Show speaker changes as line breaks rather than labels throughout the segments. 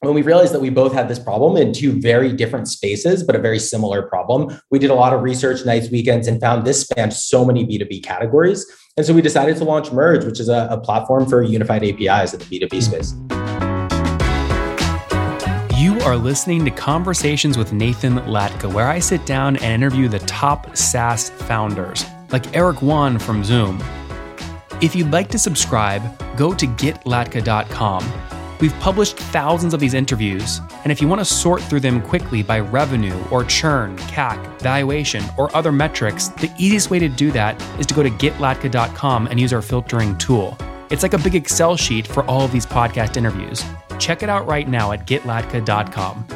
when we realized that we both had this problem in two very different spaces, but a very similar problem, we did a lot of research nights, weekends, and found this spanned so many B2B categories. And so we decided to launch Merge, which is a, a platform for unified APIs in the B2B space.
You are listening to Conversations with Nathan Latka, where I sit down and interview the top SaaS founders, like Eric Yuan from Zoom. If you'd like to subscribe, go to getlatka.com We've published thousands of these interviews, and if you want to sort through them quickly by revenue or churn, CAC, valuation, or other metrics, the easiest way to do that is to go to getlatka.com and use our filtering tool. It's like a big Excel sheet for all of these podcast interviews. Check it out right now at getlatka.com.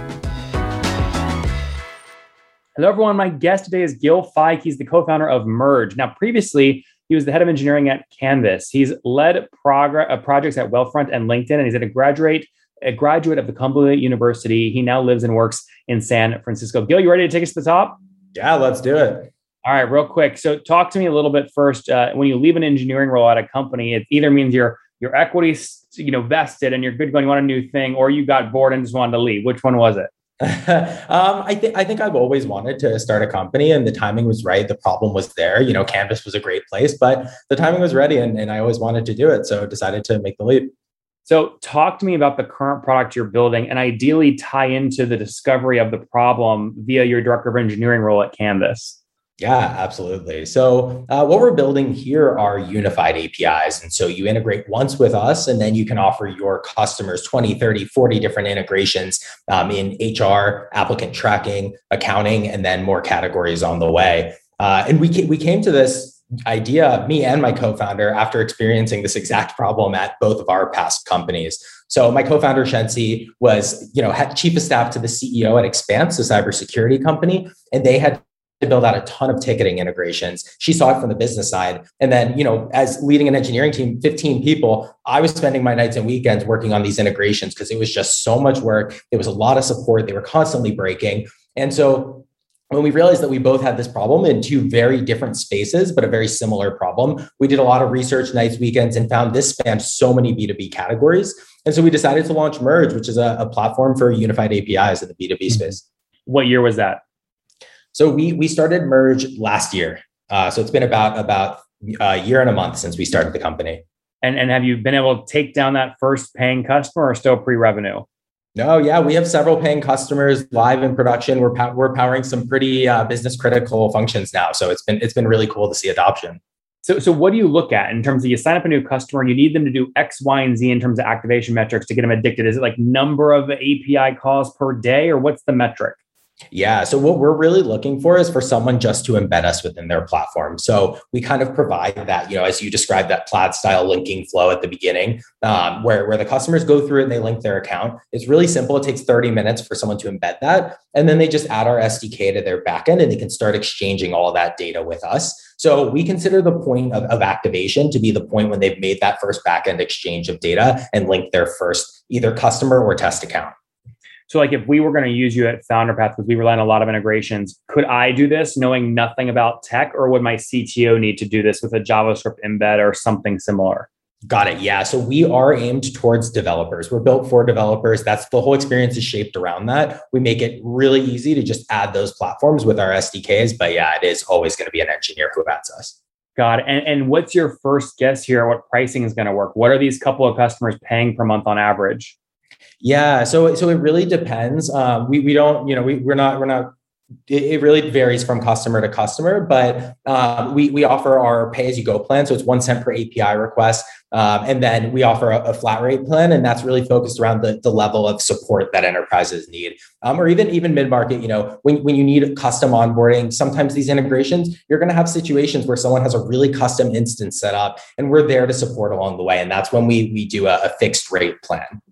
Hello, everyone. My guest today is Gil Feig. He's the co founder of Merge. Now, previously, he was the head of engineering at Canvas. He's led progr- uh, projects at Wealthfront and LinkedIn, and he's a graduate a graduate of the Columbia University. He now lives and works in San Francisco. Gil, you ready to take us to the top?
Yeah, let's do it.
All right, real quick. So, talk to me a little bit first. Uh, when you leave an engineering role at a company, it either means your your equity, you know, vested and you're good going, you want a new thing, or you got bored and just wanted to leave. Which one was it?
um, I think I think I've always wanted to start a company, and the timing was right. The problem was there. You know, Canvas was a great place, but the timing was ready, and, and I always wanted to do it, so decided to make the leap.
So, talk to me about the current product you're building, and ideally tie into the discovery of the problem via your director of engineering role at Canvas.
Yeah, absolutely. So, uh, what we're building here are unified APIs. And so you integrate once with us, and then you can offer your customers 20, 30, 40 different integrations um, in HR, applicant tracking, accounting, and then more categories on the way. Uh, and we, ca- we came to this idea, me and my co founder, after experiencing this exact problem at both of our past companies. So my co-founder Shensi was, you know, chief of staff to the CEO at Expanse, a cybersecurity company, and they had to build out a ton of ticketing integrations. She saw it from the business side. And then, you know, as leading an engineering team, 15 people, I was spending my nights and weekends working on these integrations because it was just so much work. There was a lot of support. They were constantly breaking. And so when we realized that we both had this problem in two very different spaces, but a very similar problem, we did a lot of research nights, weekends, and found this spanned so many B2B categories. And so we decided to launch Merge, which is a, a platform for unified APIs in the B2B hmm. space.
What year was that?
So we we started Merge last year. Uh, so it's been about about a year and a month since we started the company.
And and have you been able to take down that first paying customer or still pre-revenue?
No, yeah, we have several paying customers live in production. We're pow- we're powering some pretty uh, business critical functions now, so it's been it's been really cool to see adoption.
So, so what do you look at in terms of you sign up a new customer, you need them to do X, Y, and Z in terms of activation metrics to get them addicted? Is it like number of API calls per day, or what's the metric?
Yeah. So what we're really looking for is for someone just to embed us within their platform. So we kind of provide that, you know, as you described that plaid style linking flow at the beginning, um, where, where the customers go through and they link their account. It's really simple. It takes 30 minutes for someone to embed that. And then they just add our SDK to their backend and they can start exchanging all that data with us. So we consider the point of, of activation to be the point when they've made that first backend exchange of data and linked their first either customer or test account.
So, like, if we were going to use you at FounderPath because we rely on a lot of integrations, could I do this knowing nothing about tech, or would my CTO need to do this with a JavaScript embed or something similar?
Got it. Yeah. So we are aimed towards developers. We're built for developers. That's the whole experience is shaped around that. We make it really easy to just add those platforms with our SDKs. But yeah, it is always going to be an engineer who adds us.
Got it. And, and what's your first guess here? What pricing is going to work? What are these couple of customers paying per month on average?
Yeah, so so it really depends. Um, we we don't, you know, we we're not we're not. It, really varies from customer to customer, but um, we we offer our pay as you go plan, so it's one cent per API request, um, and then we offer a, a, flat rate plan, and that's really focused around the, the level of support that enterprises need, um, or even even mid market. You know, when when you need custom onboarding, sometimes these integrations, you're going to have situations where someone has a really custom instance set up, and we're there to support along the way, and that's when we we do a, a fixed rate plan.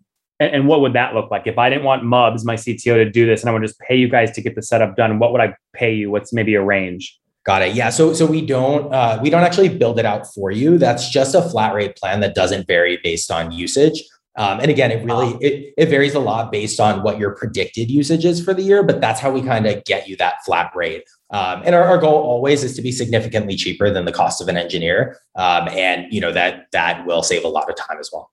And, and, what would that look like? If I didn't want Mubs, my CTO, to do this and I would just pay you guys to get the setup done, what would I pay you? What's maybe a range?
Got it. Yeah. So so we don't uh, we don't actually build it out for you. That's just a flat rate plan that doesn't vary based on usage. Um, and again, it really it, it varies a lot based on what your predicted usage is for the year, but that's how we kind of get you that flat rate. Um, and our, our, goal always is to be significantly cheaper than the cost of an engineer, um, and you know that that will save a lot of time as well.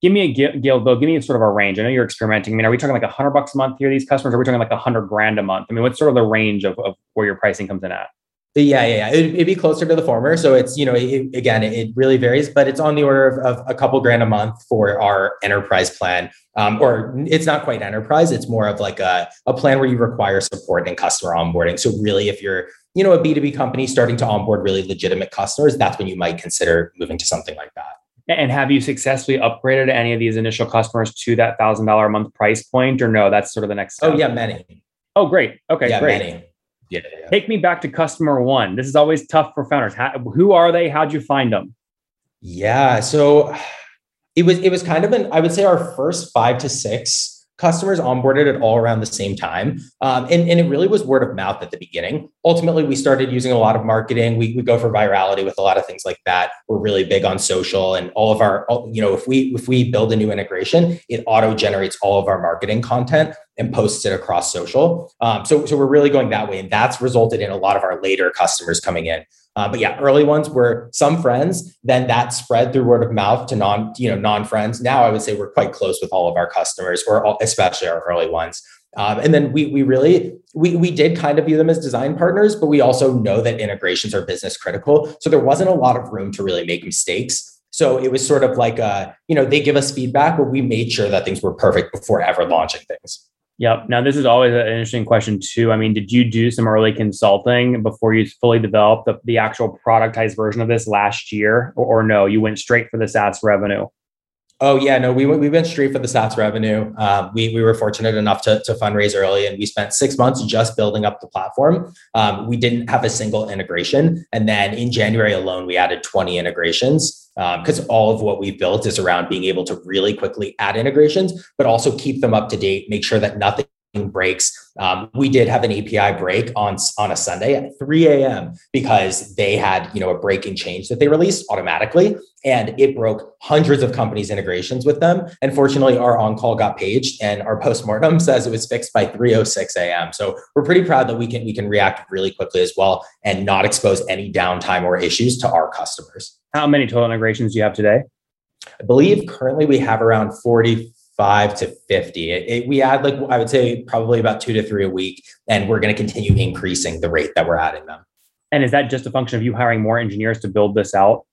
Give me a Gil, Bill. Give me sort of a range. I know you're experimenting. I mean, are we talking like a hundred bucks a month here? These customers, are we talking like a hundred grand a month? I mean, what's sort of the range of, of where your pricing comes in at?
Yeah, yeah, yeah. It'd, it'd, be closer to the former. So it's, you know, it, again, it, really varies, but it's on the order of, of, a couple grand a month for our enterprise plan. Um, or it's not quite enterprise. It's more of like a, a plan where you require support and customer onboarding. So really, if you're, you know, a B2B company starting to onboard really legitimate customers, that's when you might consider moving to something like that.
And have you successfully upgraded any of these initial customers to that thousand dollar a month price point, or no? That's sort of the next.
Step. Oh yeah, many.
Oh great. Okay,
yeah,
great.
Many.
Yeah, yeah, Take me back to customer one. This is always tough for founders. How, who are they? How'd you find them?
Yeah, so it was it was kind of an I would say our first five to six customers onboarded at all around the same time. Um, and, and it really was word of mouth at the beginning. Ultimately, we started using a lot of marketing. We, we go for virality with a lot of things like that. We're really big on social and all of our, you know, if we if we build a new integration, it auto generates all of our marketing content and posts it across social. Um, so, so we're really going that way. And that's resulted in a lot of our later customers coming in. Uh, but yeah, early ones were some friends. Then that spread through word of mouth to non, you know, non friends. Now I would say we're quite close with all of our customers, or all, especially our early ones. Um, and then we we really we we did kind of view them as design partners, but we also know that integrations are business critical. So there wasn't a lot of room to really make mistakes. So it was sort of like a, you know, they give us feedback, but we made sure that things were perfect before ever launching things.
Yep. Now, this is always an interesting question, too. I mean, did you do some early consulting before you fully developed the, the actual productized version of this last year? Or, or no, you went straight for the SaaS revenue?
Oh yeah, no, we went we went straight for the SaaS revenue. Um, we we were fortunate enough to, to fundraise early, and we spent six months just building up the platform. Um, we didn't have a single integration, and then in January alone, we added twenty integrations because um, all of what we've built is around being able to really quickly add integrations, but also keep them up to date, make sure that nothing breaks. Um, we did have an API break on on a Sunday at 3 a.m. because they had you know a breaking change that they released automatically, and it broke hundreds of companies' integrations with them. And fortunately, our on call got paged, and our postmortem says it was fixed by 3:06 a.m. So we're pretty proud that we can we can react really quickly as well and not expose any downtime or issues to our customers.
How many total integrations do you have today?
I believe currently we have around 40 five to 50. It, it, we add like, I would say probably about two to three a week, and we're going to continue increasing the rate that we're adding them.
And is that just a function of you hiring more engineers to build this out?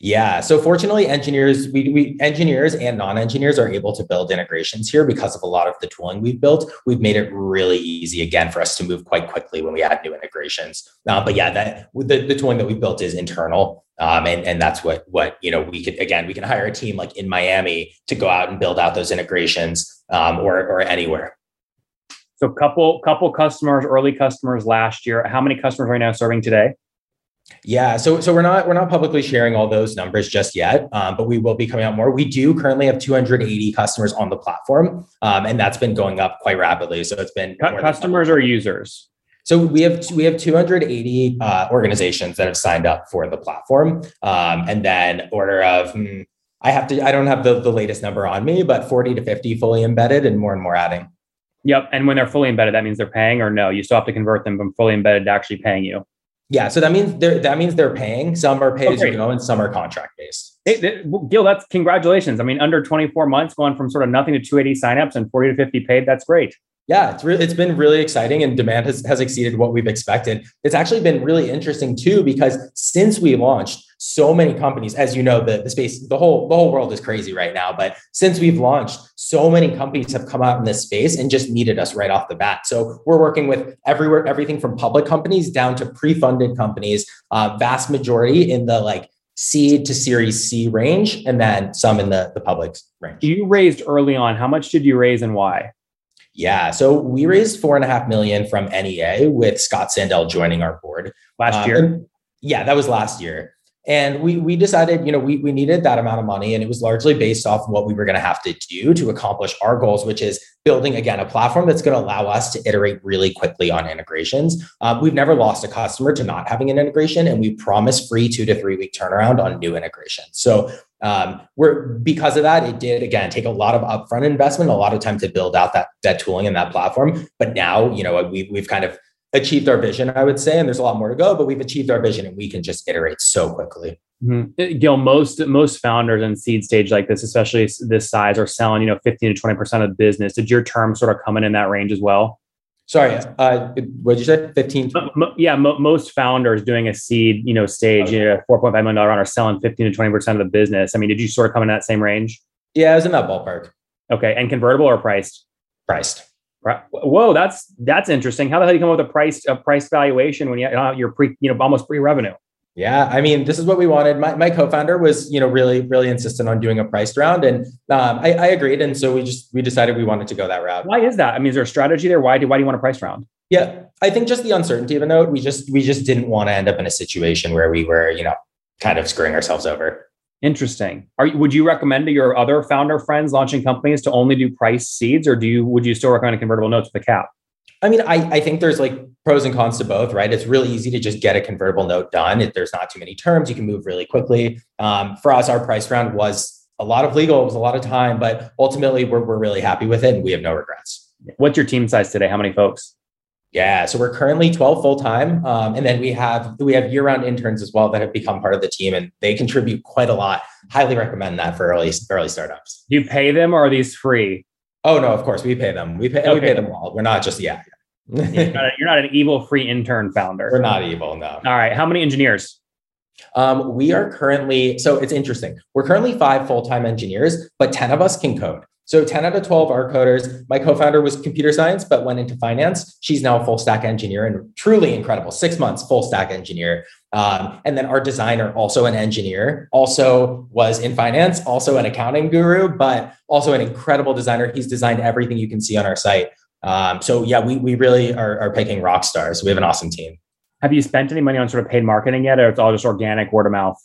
Yeah. So fortunately, engineers, we, we engineers and non-engineers are able to build integrations here because of a lot of the tooling we've built. We've made it really easy again for us to move quite quickly when we add new integrations. Uh, but yeah, that the, the tooling that we built is internal. Um, and, and that's what what you know we could again we can hire a team like in Miami to go out and build out those integrations um, or or anywhere.
So couple couple customers, early customers last year. How many customers are you now serving today?
Yeah, so so we're not we're not publicly sharing all those numbers just yet, um, but we will be coming out more. We do currently have 280 customers on the platform, um, and that's been going up quite rapidly. So it's been
customers or users.
So we have we have 280 uh, organizations that have signed up for the platform, um, and then order of hmm, I have to I don't have the the latest number on me, but 40 to 50 fully embedded, and more and more adding.
Yep, and when they're fully embedded, that means they're paying, or no? You still have to convert them from fully embedded to actually paying you.
Yeah, so that means they're that means they're paying. Some are paid as you go, and some are contract based.
Hey, Gil, that's congratulations. I mean, under 24 months, going from sort of nothing to 280 signups and 40 to 50 paid. That's great.
Yeah, it's really it's been really exciting, and demand has has exceeded what we've expected. It's actually been really interesting too because since we launched, so many companies, as you know, the, the space, the whole the whole world is crazy right now. But since we've launched, so many companies have come out in this space and just needed us right off the bat. So we're working with everywhere, everything from public companies down to pre-funded companies. Uh, vast majority in the like seed to series C range, and then some in the the public range.
You raised early on. How much did you raise and why?
Yeah, so we raised four and a half million from NEA with Scott Sandell joining our board
last um, year.
Yeah, that was last year. And we we decided, you know, we, we needed that amount of money. And it was largely based off what we were going to have to do to accomplish our goals, which is building again a platform that's going to allow us to iterate really quickly on integrations. Um, we've never lost a customer to not having an integration, and we promise free two to three week turnaround on new integrations. So um, we're because of that, it did again take a lot of upfront investment, a lot of time to build out that that tooling and that platform. But now, you know, we, we've kind of achieved our vision, I would say, and there's a lot more to go, but we've achieved our vision and we can just iterate so quickly.
Mm-hmm. Gil, most most founders in seed stage like this, especially this size, are selling you know fifteen to twenty percent of the business. Did your term sort of come in in that range as well?
Sorry, uh, what did you say? Fifteen?
Yeah, most founders doing a seed you know stage, okay. you know, four point five million dollar round, are selling fifteen to twenty percent of the business. I mean, did you sort of come in that same range?
Yeah, it was in that ballpark.
Okay, and convertible or priced?
Priced.
Whoa, that's that's interesting. How the hell do you come up with a price a price valuation when you uh, you're pre you know almost pre revenue?
Yeah, I mean, this is what we wanted. My, my co-founder was, you know, really, really insistent on doing a priced round, and um, I, I, agreed. And so we just we decided we wanted to go that route.
Why is that? I mean, is there a strategy there? Why do why do you want a price round?
Yeah, I think just the uncertainty of a note. We just we just didn't want to end up in a situation where we were, you know, kind of screwing ourselves over.
Interesting. Are would you recommend to your other founder friends launching companies to only do price seeds, or do you would you still recommend a convertible notes with a cap?
I mean, I, I think there's like pros and cons to both, right? It's really easy to just get a convertible note done. If there's not too many terms, you can move really quickly. Um, for us, our price round was a lot of legal, it was a lot of time, but ultimately we're, we're really happy with it and we have no regrets.
What's your team size today? How many folks?
Yeah, so we're currently 12 full time, um, and then we have we have year round interns as well that have become part of the team, and they contribute quite a lot. Highly recommend that for early early startups.
Do you pay them, or are these free?
Oh no, of course we pay them. We pay okay. we pay them all. We're not just yeah.
you're, not a, you're, not an evil free intern founder.
We're not evil, no.
All right, how many engineers?
Um, we are currently so it's interesting. We're currently five full time engineers, but ten of us can code. So 10 out of 12 are coders. My co-founder was computer science, but went into finance. She's now a full stack engineer and truly incredible. Six months full stack engineer. Um, and then our designer, also an engineer, also was in finance, also an accounting guru, but also an incredible designer. He's designed everything you can see on our site. Um, so yeah, we we really are, are picking rock stars. We have an awesome team.
Have you spent any money on sort of paid marketing yet, or it's all just organic word of mouth?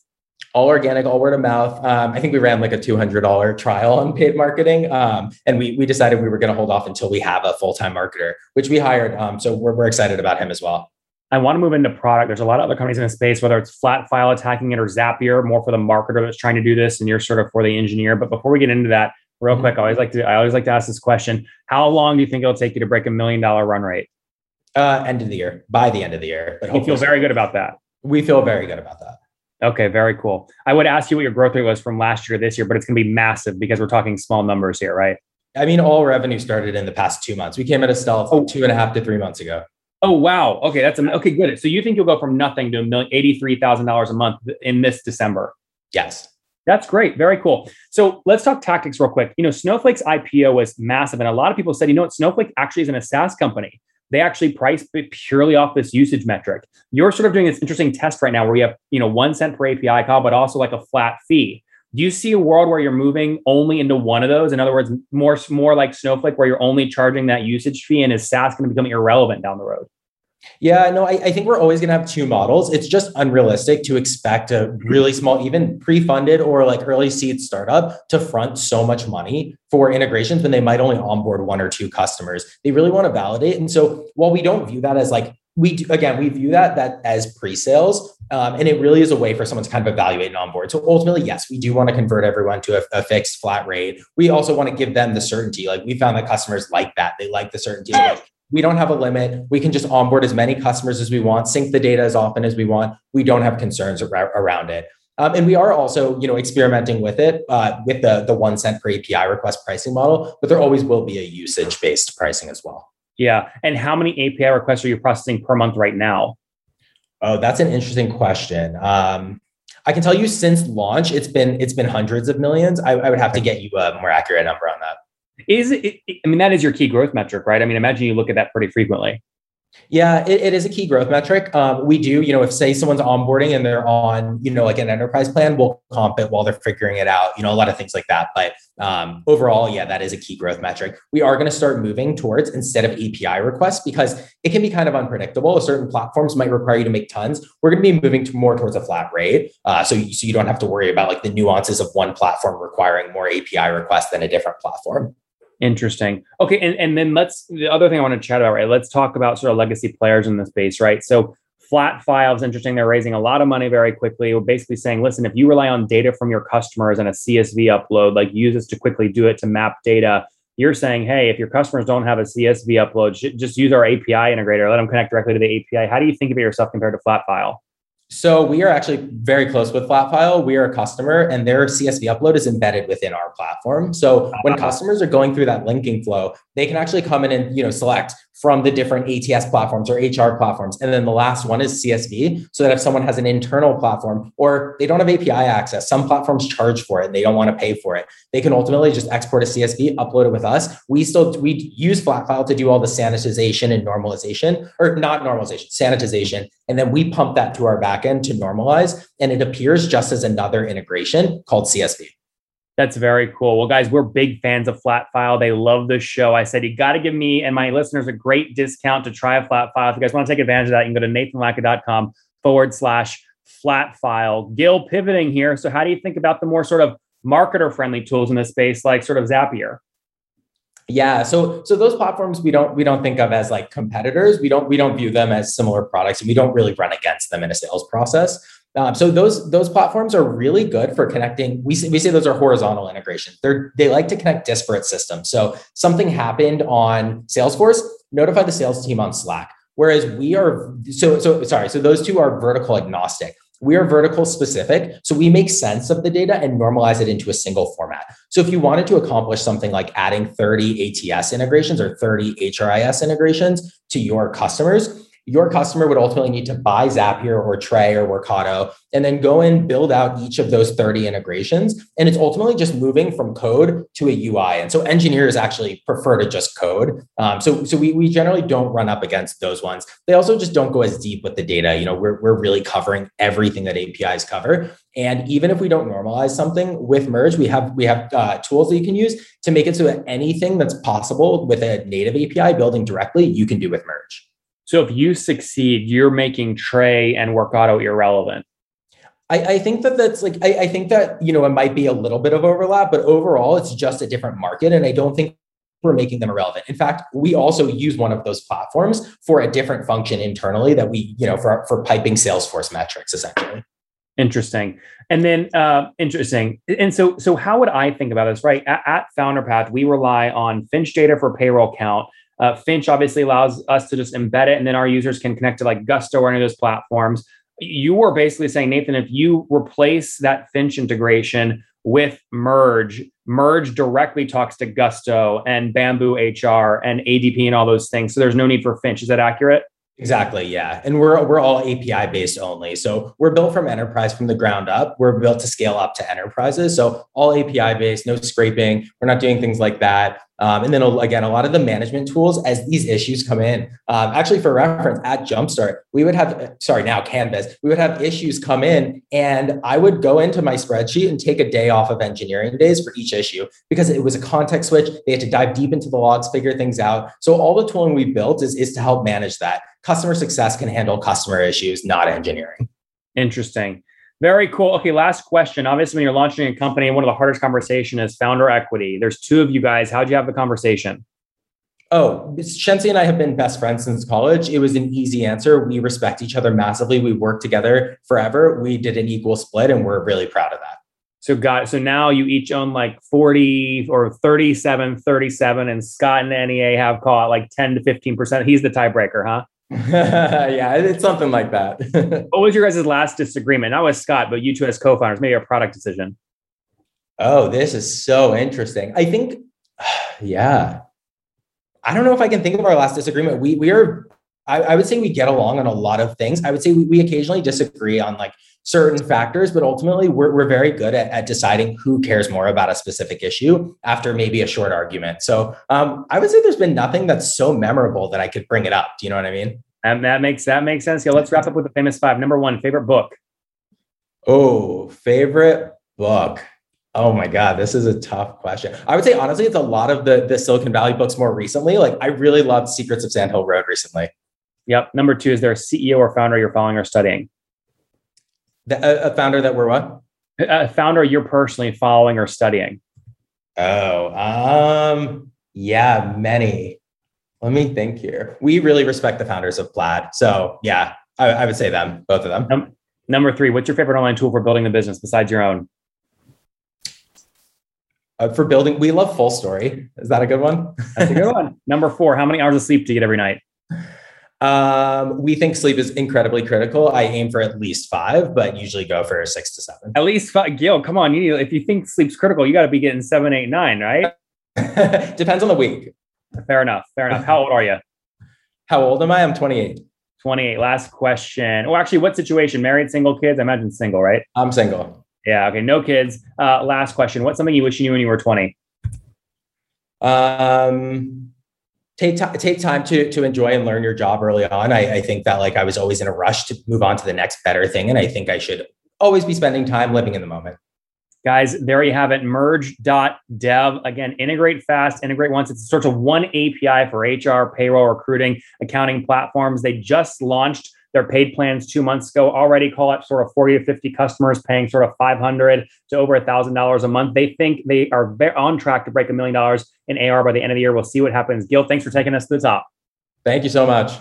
all organic, all word of mouth. Um, I think we ran like a $200 trial on paid marketing. Um, and we, we decided we were going to hold off until we have a full-time marketer, which we hired. Um, so we're, we're excited about him as well.
I want to move into product. There's a lot of other companies in the space, whether it's Flatfile attacking it or Zapier, more for the marketer that's trying to do this, and you're sort of for the engineer. But before we get into that, real mm-hmm. quick, I always like to I always like to ask this question: How long do you think it'll take you to break a million dollar run rate?
Uh, end of the year, by the end of the year.
But you feel very good about that.
We feel very good about that.
Okay, very cool. I would ask you what your growth rate was from last year to this year, but it's going to be massive because we're talking small numbers here, right?
I mean, all revenue started in the past two months. We came at a stealth oh. two and a half to three months ago.
Oh wow. Okay, that's okay. Good. So you think you'll go from nothing to a million eighty-three thousand dollars a month in this December?
Yes.
That's great. Very cool. So let's talk tactics real quick. You know, Snowflake's IPO was massive, and a lot of people said, you know what, Snowflake actually isn't a SaaS company they actually price purely off this usage metric. You're sort of doing this interesting test right now where you have, you know, one cent per API call, but also like a flat fee. Do you see a world where you're moving only into one of those? In other words, more more like Snowflake, where you're only charging that usage fee, and is SaaS going to become irrelevant down the road?
Yeah, no, I, I think we're always going to have two models. It's just unrealistic to expect a really small, even pre-funded or like early seed startup to front so much money for integrations when they might only onboard one or two customers. They really want to validate. And so while we don't view that as like we do, again, we view that that as pre-sales, um, and it really is a way for someone to kind of evaluate and onboard. So ultimately, yes, we do want to convert everyone to a, a, fixed flat rate. We also want to give them the certainty. Like we found that customers like that; they like the certainty. Like, we don't have a limit. We can just onboard as many customers as we want, sync the data as often as we want. We don't have concerns around it. Um, and we are also, you know, experimenting with it uh, with the the one cent per API request pricing model, but there always will be a usage based pricing as well.
Yeah, and how many API requests are you processing per month right now?
Oh, that's an interesting question. Um, I can tell you since launch, it's been it's been hundreds of millions. I, I would have to get you a more accurate number on that.
Is it, I mean, that is your key growth metric, right? I mean, imagine you look at that pretty frequently.
Yeah, it, it is a key growth metric. Um, we do, you know, if say someone's onboarding and they're on, you know, like an enterprise plan, we'll comp it while they're figuring it out, you know, a lot of things like that. But um, overall, yeah, that is a key growth metric. We are going to start moving towards instead of API requests because it can be kind of unpredictable. Certain platforms might require you to make tons. We're going to be moving to more towards a flat rate. Uh, so, so you don't have to worry about like the nuances of one platform requiring more API requests than a different platform.
Interesting. Okay, and, and then let's the other thing I want to chat about, right? Let's talk about sort of legacy players in the space, right? So Flatfile is interesting. They're raising a lot of money very quickly. We're basically saying, listen, if you rely on data from your customers and a CSV upload, like use this to quickly do it to map data. You're saying, hey, if your customers don't have a CSV upload, just use our API integrator. Let them connect directly to the API. How do you think about yourself compared to Flatfile?
So we are actually very close with Flatfile. We are a customer and their CSV upload is embedded within our platform. So when customers are going through that linking flow, they can actually come in and you know select from the different ATS platforms or HR platforms. And then the last one is CSV. So that if someone has an internal platform or they don't have API access, some platforms charge for it and they don't want to pay for it. They can ultimately just export a CSV, upload it with us. We still we use Flatfile to do all the sanitization and normalization, or not normalization, sanitization. And then we pump that to our backend to normalize. And it appears just as another integration called CSV.
That's very cool. Well, guys, we're big fans of Flatfile. They love the show. I said, you got to give me and my listeners a great discount to try a Flatfile. If you guys want to take advantage of that, you can go to nathanlatka.com forward slash flat file. Gil, pivoting here. So, how do you think about the more sort of marketer friendly tools in this space, like sort of Zapier?
Yeah, so so those platforms we don't we don't think of as like competitors. We don't we don't view them as similar products, and we don't really run against them in a sales process. Um, so those those platforms are really good for connecting. We say, we say those are horizontal integrations. They're they like to connect disparate systems. So something happened on Salesforce, notify the sales team on Slack. Whereas we are so so sorry. So those two are vertical agnostic. We are vertical specific. So we make sense of the data and normalize it into a single format. So if you wanted to accomplish something like adding 30 ATS integrations or 30 HRIS integrations to your customers, your customer would ultimately need to buy Zapier or Tray or Workato and then go and build out each of those 30 integrations. And it's ultimately just moving from code to a UI. And so engineers actually prefer to just code. Um, so so we, we generally don't run up against those ones. They also just don't go as deep with the data. You know, we're, we're really covering everything that APIs cover. And even if we don't normalize something with merge, we have we have uh, tools that you can use to make it so that anything that's possible with a native API building directly, you can do with merge.
So if you succeed, you're making Tray and Workato irrelevant.
I, I think that that's like I, I think that you know it might be a little bit of overlap, but overall it's just a different market, and I don't think we're making them irrelevant. In fact, we also use one of those platforms for a different function internally that we you know for for piping Salesforce metrics essentially.
Interesting. And then uh, interesting. And so so how would I think about this? Right at, at FounderPath, we rely on Finch data for payroll count uh, Finch obviously allows us to just embed it, and then our users can connect to like Gusto or any of those platforms. You were basically saying, Nathan, if you replace that Finch integration with Merge, Merge directly talks to Gusto and Bamboo HR and ADP and all those things. So there's no need for Finch. Is that accurate?
Exactly. Yeah. And we're we're all API based only. So we're built from enterprise from the ground up. We're built to scale up to enterprises. So all API based, no scraping. We're not doing things like that. Um, and then again, a lot of the management tools as these issues come in. Um, actually, for reference, at Jumpstart, we would have sorry now Canvas, we would have issues come in, and I would go into my spreadsheet and take a day off of engineering days for each issue because it was a context switch. They had to dive deep into the logs, figure things out. So all the tooling we built is is to help manage that. Customer success can handle customer issues, not engineering.
Interesting. Very cool. Okay, last question. Obviously, when you're launching a company, one of the hardest conversation is founder equity. There's two of you guys. How'd you have the conversation?
Oh, Shensi and I have been best friends since college. It was an easy answer. We respect each other massively. We worked together forever. We did an equal split, and we're really proud of that.
So got so now you each own like 40 or 37, 37, and Scott and NEA have caught like 10 to 15%. He's the tiebreaker, huh?
yeah, it's something like that.
what was your guys' last disagreement? Not with Scott, but you two as co-founders, maybe a product decision.
Oh, this is so interesting. I think, yeah. I don't know if I can think of our last disagreement. We we are I, I would say we get along on a lot of things. I would say we, we occasionally disagree on like certain factors, but ultimately we're, we're very good at, at deciding who cares more about a specific issue after maybe a short argument. So um, I would say there's been nothing that's so memorable that I could bring it up. Do you know what I mean?
And that makes that makes sense. Yeah, let's wrap up with the famous five. Number one, favorite book.
Oh, favorite book. Oh my God, this is a tough question. I would say honestly, it's a lot of the, the Silicon Valley books more recently. Like I really loved Secrets of Sand Hill Road recently.
Yep. Number two, is there a CEO or founder you're following or studying?
The, a, a founder that we're what?
A founder you're personally following or studying.
Oh, um, yeah, many. Let me think here. We really respect the founders of Plaid. So yeah, I, I would say them, both of them. Um,
number three, what's your favorite online tool for building the business besides your own?
Uh, for building, we love Full Story. Is that a good one?
That's a good one. Number four, how many hours of sleep do you get every night?
Um, we think sleep is incredibly critical. I aim for at least five, but usually go for six to seven.
At least five. Gil, come on. You need, if you think sleep's critical, you got to be getting seven, eight, nine, right?
Depends on the week.
Fair enough. Fair enough. How old are you?
How old am I? I'm 28.
28. Last question. Oh, actually, what situation? Married, single, kids? I imagine single, right?
I'm single.
Yeah. Okay. No kids. Uh, last question. What's something you wish you knew when you were 20?
Um, take t- take time to to enjoy and learn your job early on. I, I think that like I was always in a rush to move on to the next better thing, and I think I should always be spending time living in the moment.
Guys, there you have it. Merge.dev. Again, integrate fast, integrate once. It's sort of one API for HR, payroll, recruiting, accounting platforms. They just launched their paid plans two months ago. Already call it sort of 40 to 50 customers paying sort of 500 to over a thousand dollars a month. They think they are on track to break a million dollars in AR by the end of the year. We'll see what happens. Gil, thanks for taking us to the top.
Thank you so much.